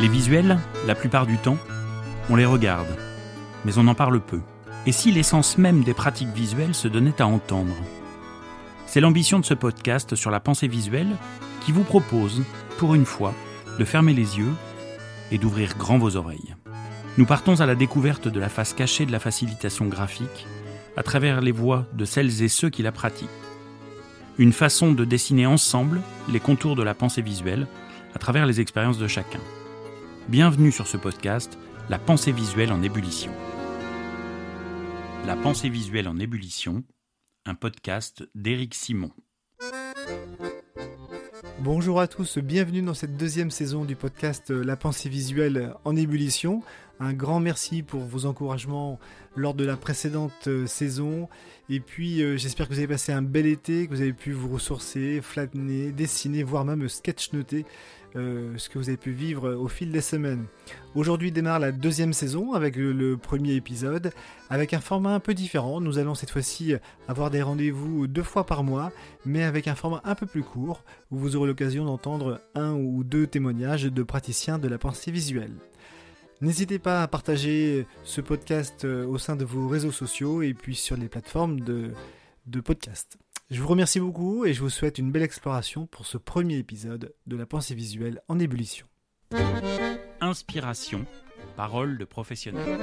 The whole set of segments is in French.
Les visuels, la plupart du temps, on les regarde, mais on en parle peu. Et si l'essence même des pratiques visuelles se donnait à entendre? C'est l'ambition de ce podcast sur la pensée visuelle qui vous propose, pour une fois, de fermer les yeux et d'ouvrir grand vos oreilles. Nous partons à la découverte de la face cachée de la facilitation graphique à travers les voix de celles et ceux qui la pratiquent. Une façon de dessiner ensemble les contours de la pensée visuelle à travers les expériences de chacun. Bienvenue sur ce podcast, La pensée visuelle en ébullition. La pensée visuelle en ébullition, un podcast d'Éric Simon. Bonjour à tous, bienvenue dans cette deuxième saison du podcast La pensée visuelle en ébullition. Un grand merci pour vos encouragements lors de la précédente euh, saison. Et puis euh, j'espère que vous avez passé un bel été, que vous avez pu vous ressourcer, flâner, dessiner, voire même sketch-noter euh, ce que vous avez pu vivre au fil des semaines. Aujourd'hui démarre la deuxième saison avec le, premier épisode, avec un format un peu différent. Nous allons cette fois-ci avoir des rendez-vous deux fois par mois, mais avec un format un peu plus court, où vous aurez l'occasion d'entendre un ou deux témoignages de praticiens de la pensée visuelle. N'hésitez pas à partager ce podcast euh, au sein de vos réseaux sociaux et puis sur les plateformes de, de podcast. Je vous remercie beaucoup et je vous souhaite une belle exploration pour ce premier épisode de la pensée visuelle en ébullition. Inspiration, parole de professionnel.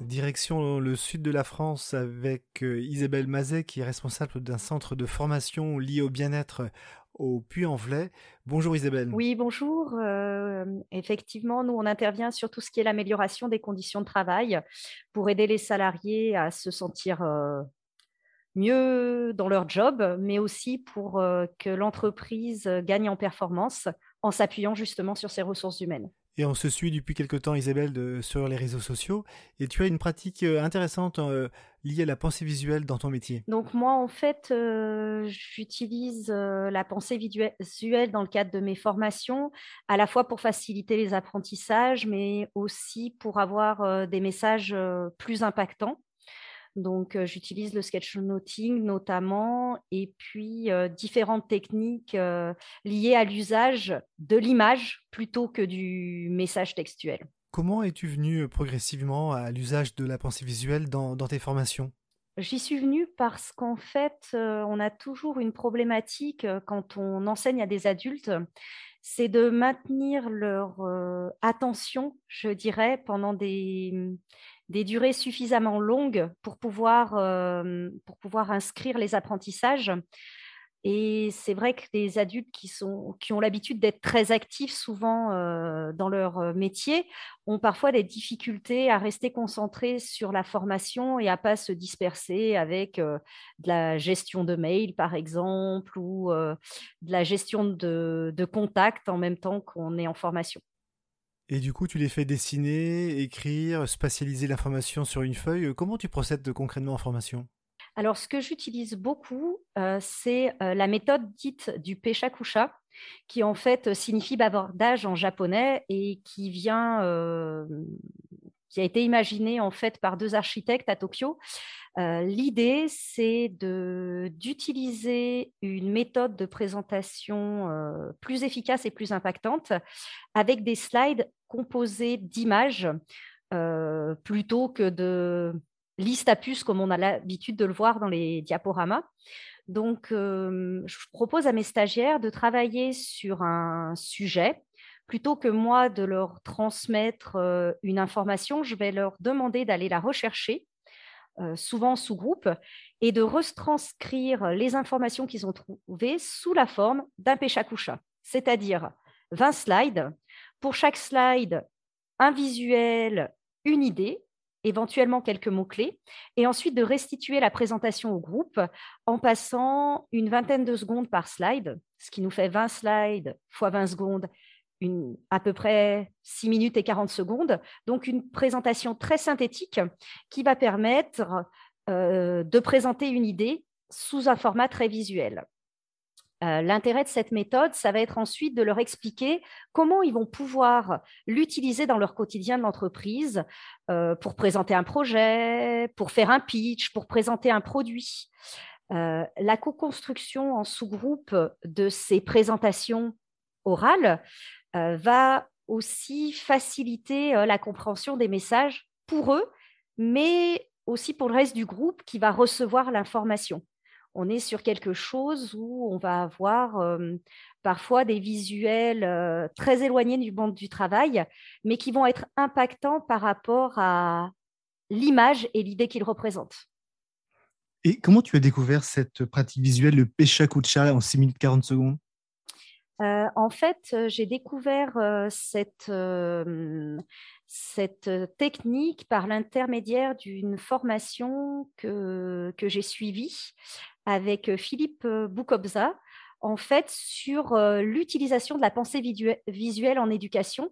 Direction le sud de la France avec euh, Isabelle Mazet qui est responsable d'un centre de formation lié au bien-être au Puy-en-Velay. Bonjour Isabelle. Oui, bonjour. Euh, effectivement, nous, on intervient sur tout ce qui est l'amélioration des conditions de travail pour aider les salariés à se sentir euh, mieux dans leur job, mais aussi pour euh, que l'entreprise gagne en performance en s'appuyant justement sur ses ressources humaines. Et on se suit depuis quelque temps, Isabelle, sur les réseaux sociaux. Et tu as une pratique euh, intéressante euh, liée à la pensée visuelle dans ton métier. Donc moi, en fait, euh, j'utilise la pensée visuelle dans le cadre de mes formations, à la fois pour faciliter les apprentissages, mais aussi pour avoir des messages plus impactants. Donc, j'utilise le sketchnoting notamment, et puis différentes techniques liées à l'usage de l'image plutôt que du message textuel. Comment es-tu venu progressivement à l'usage de la pensée visuelle dans, tes formations? J'y suis venue parce qu'en fait, on a toujours une problématique quand on enseigne à des adultes, c'est de maintenir leur attention, je dirais, pendant des, durées suffisamment longues pour euh, pour pouvoir inscrire les apprentissages. Et c'est vrai que les adultes qui, sont, qui ont l'habitude d'être très actifs souvent euh, dans leur euh, métier ont parfois des difficultés à rester concentrés sur la formation et à pas se disperser avec de la gestion de mail, par exemple, ou de la gestion de, de contact en même temps qu'on est en formation. Et du coup, tu les fais dessiner, écrire, spatialiser l'information sur une feuille. Comment tu procèdes concrètement en formation? Alors, ce que j'utilise beaucoup, euh, c'est euh, la méthode dite du Peshakusha, qui en fait signifie bavardage en japonais et qui vient, euh, qui a été imaginé en fait par deux architectes à Tokyo. L'idée, c'est d'utiliser une méthode de présentation plus efficace et plus impactante avec des slides composés d'images plutôt que de listes à puces comme on a l'habitude de le voir dans les diaporamas. Donc, je propose à mes stagiaires de travailler sur un sujet. Plutôt que moi de leur transmettre une information, je vais leur demander d'aller la rechercher euh, souvent sous groupe, et de retranscrire les informations qu'ils ont trouvées sous la forme d'un péchakusha, c'est-à-dire 20 slides. Pour chaque slide, un visuel, une idée, éventuellement quelques mots-clés, et ensuite de restituer la présentation au groupe en passant une vingtaine de secondes par slide, ce qui nous fait 20 slides fois 20 secondes, à peu près 6 minutes et 40 secondes. Donc, une présentation très synthétique qui va permettre euh, de présenter une idée sous un format très visuel. Euh, l'intérêt de cette méthode, ça va être ensuite de leur expliquer comment ils vont pouvoir l'utiliser dans leur quotidien de l'entreprise euh, pour présenter un projet, pour faire un pitch, pour présenter un produit. la co-construction en sous-groupe de ces présentations orales va aussi faciliter la compréhension des messages pour eux, mais aussi pour le reste du groupe qui va recevoir l'information. On est sur quelque chose où on va avoir parfois des visuels très éloignés du monde du travail, mais qui vont être impactants par rapport à l'image et l'idée qu'ils représentent. Et comment tu as découvert cette pratique visuelle, le Pecha Kucha en 6 minutes 40 secondes? En fait, j'ai découvert cette, cette technique par l'intermédiaire d'une formation que, que j'ai suivie avec Philippe Boukobza, en fait, sur l'utilisation de la pensée visuelle en éducation.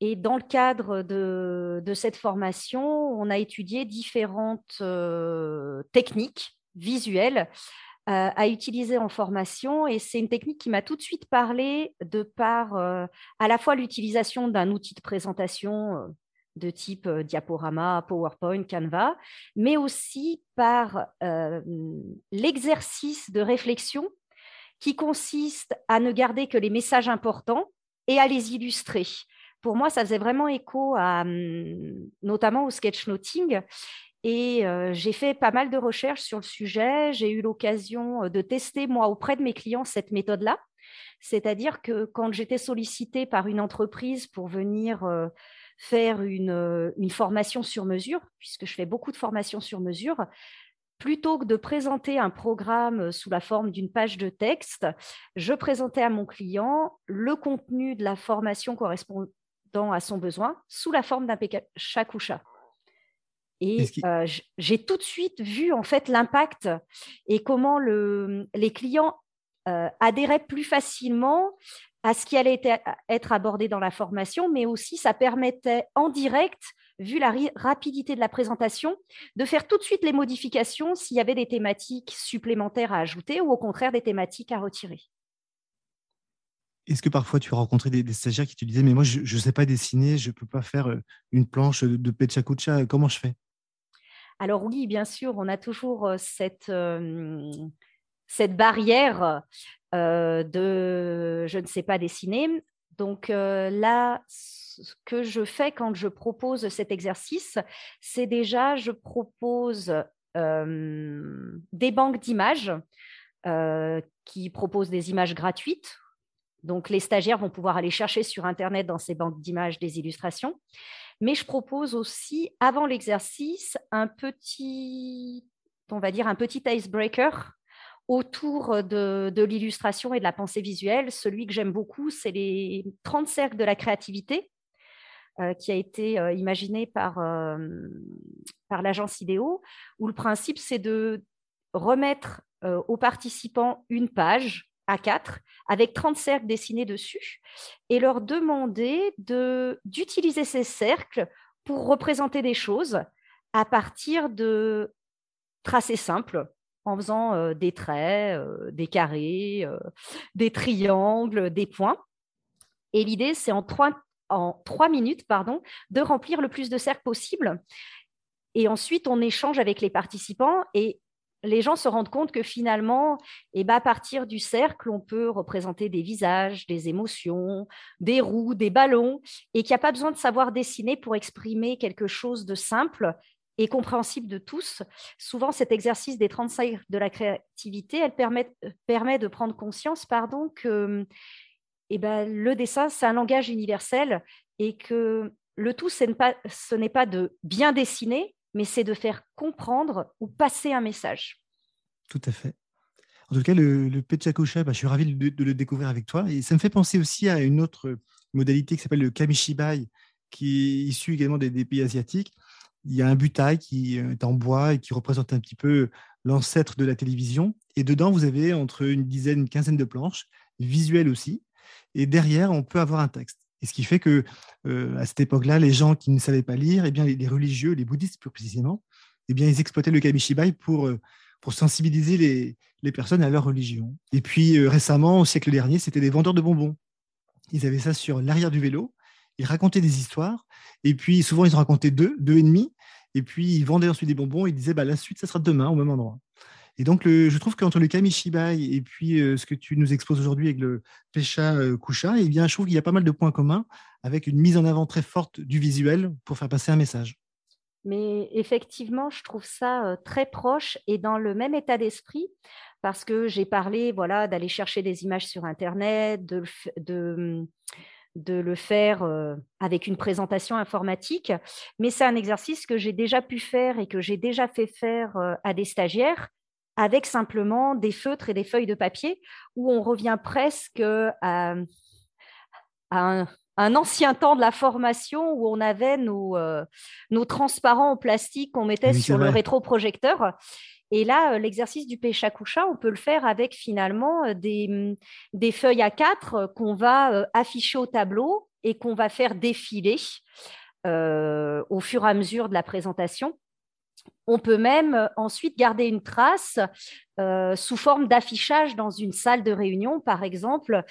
Et dans le cadre de, de cette formation, on a étudié différentes techniques visuelles à utiliser en formation. Et c'est une technique qui m'a tout de suite parlé de par à la fois l'utilisation d'un outil de présentation de type diaporama, PowerPoint, Canva, mais aussi par l'exercice de réflexion qui consiste à ne garder que les messages importants et à les illustrer. Pour moi, ça faisait vraiment écho à, mmh, notamment au sketchnoting. Et j'ai fait pas mal de recherches sur le sujet. J'ai eu l'occasion de tester, moi, auprès de mes clients, cette méthode-là. C'est-à-dire que quand j'étais sollicitée par une entreprise pour venir faire une, une, formation sur mesure, puisque je fais beaucoup de formations sur mesure, plutôt que de présenter un programme sous la forme d'une page de texte, je présentais à mon client le contenu de la formation correspondant à son besoin sous la forme d'un chat. Et euh, j'ai tout de suite vu en fait l'impact et comment le, les clients euh, adhéraient plus facilement à ce qui allait être abordé dans la formation, mais aussi ça permettait en direct vu la rapidité de la présentation, de faire tout de suite les modifications s'il y avait des thématiques supplémentaires à ajouter ou au contraire des thématiques à retirer. Est-ce que parfois tu as rencontré des, stagiaires qui te disaient Mais moi, je ne sais pas dessiner, je ne peux pas faire euh, une planche de Pecha Kucha, comment je fais? Alors, oui, bien sûr, on a toujours euh, cette, euh, cette barrière de je ne sais pas dessiner. Donc là, ce que je fais quand je propose cet exercice, c'est déjà, je propose des banques d'images qui proposent des images gratuites. Donc les stagiaires vont pouvoir aller chercher sur Internet dans ces banques d'images des illustrations. Mais je propose aussi, avant l'exercice, un petit, on va dire, un petit icebreaker autour de, l'illustration et de la pensée visuelle. Celui que j'aime beaucoup, c'est les 30 cercles de la créativité, euh, qui a été euh, imaginé par, euh, l'agence IDEO, où le principe, c'est de remettre aux participants une page à 4 avec 30 cercles dessinés dessus et leur demander d'utiliser ces cercles pour représenter des choses à partir de tracés simples en faisant euh, des traits, euh, des carrés, euh, des triangles, des points. Et l'idée, c'est en trois, minutes pardon, de remplir le plus de cercles possible. Et ensuite, on échange avec les participants et les gens se rendent compte que finalement, eh ben, à partir du cercle, on peut représenter des visages, des émotions, des roues, des ballons, et qu'il n'y a pas besoin de savoir dessiner pour exprimer quelque chose de simple et compréhensible de tous. Souvent, cet exercice des 35 de la créativité, elle permet, permet de prendre conscience pardon, que eh ben, le dessin, c'est un langage universel et que le tout, ce n'est pas, de bien dessiner, mais c'est de faire comprendre ou passer un message. Tout à fait. En tout cas, le, le Pechakusha, bah, je suis ravi de, le découvrir avec toi. Et ça me fait penser aussi à une autre modalité qui s'appelle le Kamishibai, qui est issu également des pays asiatiques il y a un butai qui est en bois et qui représente un petit peu l'ancêtre de la télévision. Et dedans, vous avez entre une dizaine, une quinzaine de planches, visuelles aussi. Et derrière, on peut avoir un texte. Et ce qui fait que euh, à cette époque-là, les gens qui ne savaient pas lire, eh bien, les, religieux, les bouddhistes plus précisément, eh bien, ils exploitaient le kamishibai pour, euh, pour sensibiliser les, les, personnes à leur religion. Et puis euh, récemment, au siècle dernier, c'était des vendeurs de bonbons. Ils avaient ça sur l'arrière du vélo. Ils racontaient des histoires. Et puis souvent, ils en racontaient deux, deux et demi. Et puis, ils vendaient ensuite des bonbons. Ils disaient, bah, la suite, ça sera demain, au même endroit. Et donc, je trouve qu'entre le kamishibai et puis euh, ce que tu nous exposes aujourd'hui avec le Pesha euh, Kusha, eh bien, je trouve qu'il y a pas mal de points communs avec une mise en avant très forte du visuel pour faire passer un message. Mais effectivement, je trouve ça euh, très proche et dans le même état d'esprit parce que j'ai parlé voilà, d'aller chercher des images sur Internet, de, de, de le faire avec une présentation informatique, mais c'est un exercice que j'ai déjà pu faire et que j'ai déjà fait faire à des stagiaires avec simplement des feutres et des feuilles de papier, où on revient presque à, un, ancien temps de la formation où on avait nos, nos transparents en plastique qu'on mettait sur le rétroprojecteur. Et là, l'exercice du péchacoucha, on peut le faire avec finalement des, mmh, des feuilles à quatre qu'on va afficher au tableau et qu'on va faire défiler au fur et à mesure de la présentation. On peut même ensuite garder une trace sous forme d'affichage dans une salle de réunion, par exemple,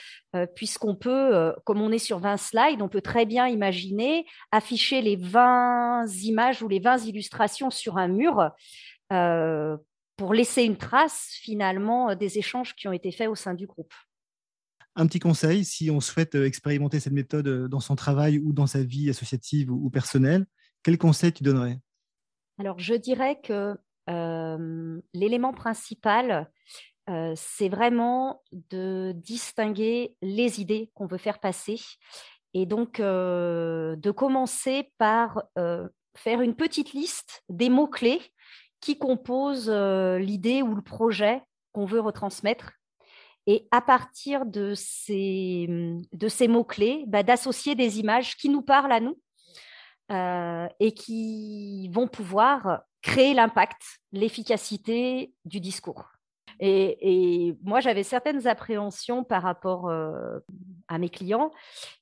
puisqu'on peut, comme on est sur 20 slides, on peut très bien imaginer afficher les 20 images ou les 20 illustrations sur un mur pour laisser une trace finalement des échanges qui ont été faits au sein du groupe. Un petit conseil, si on souhaite expérimenter cette méthode dans son travail ou dans sa vie associative ou personnelle, quel conseil tu donnerais? Alors, je dirais que l'élément principal, c'est vraiment de distinguer les idées qu'on veut faire passer et donc de commencer par faire une petite liste des mots-clés qui composent l'idée ou le projet qu'on veut retransmettre. Et à partir de ces, ces mots-clés, bah, d'associer des images qui nous parlent à nous euh, et qui vont pouvoir créer l'impact, l'efficacité du discours. Et, moi, j'avais certaines appréhensions par rapport euh, à mes clients.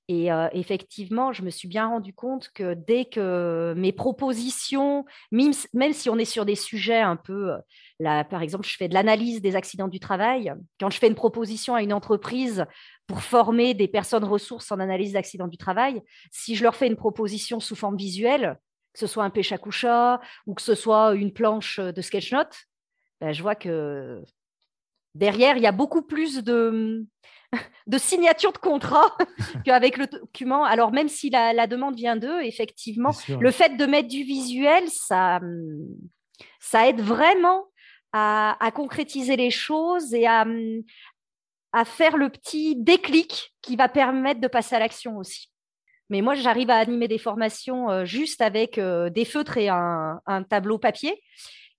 Et euh, effectivement, je me suis bien rendu compte que dès que mes propositions, même, si on est sur des sujets un peu, là, par exemple, je fais de l'analyse des accidents du travail, quand je fais une proposition à une entreprise pour former des personnes ressources en analyse d'accidents du travail, si je leur fais une proposition sous forme visuelle, que ce soit un coucha ou que ce soit une planche de sketchnote, ben, je vois que derrière, il y a beaucoup plus de, de signatures de contrat qu'avec le document. Alors, même si la, demande vient d'eux, effectivement, le fait de mettre du visuel, ça, ça aide vraiment à, à concrétiser les choses et à, à faire le petit déclic qui va permettre de passer à l'action aussi. Mais moi, j'arrive à animer des formations euh, juste avec euh, des feutres et un, tableau papier.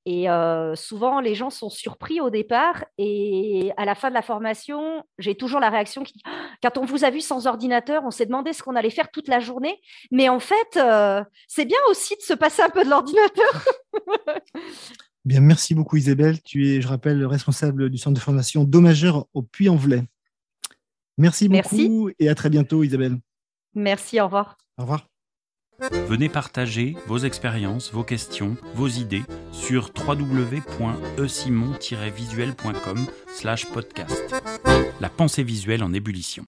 Et euh, souvent, les gens sont surpris au départ. Et à la fin de la formation, j'ai toujours la réaction qui dit Quand on vous a vu sans ordinateur, on s'est demandé ce qu'on allait faire toute la journée. Mais en fait, c'est bien aussi de se passer un peu de l'ordinateur. Bien, merci beaucoup Isabelle. Tu es, je rappelle, responsable du centre de formation Dommageur au Puy-en-Velay. Merci beaucoup et à très bientôt Isabelle. Merci, au revoir. Au revoir. Venez partager vos expériences, vos questions, vos idées sur www.esimon-visuel.com/podcast. La pensée visuelle en ébullition.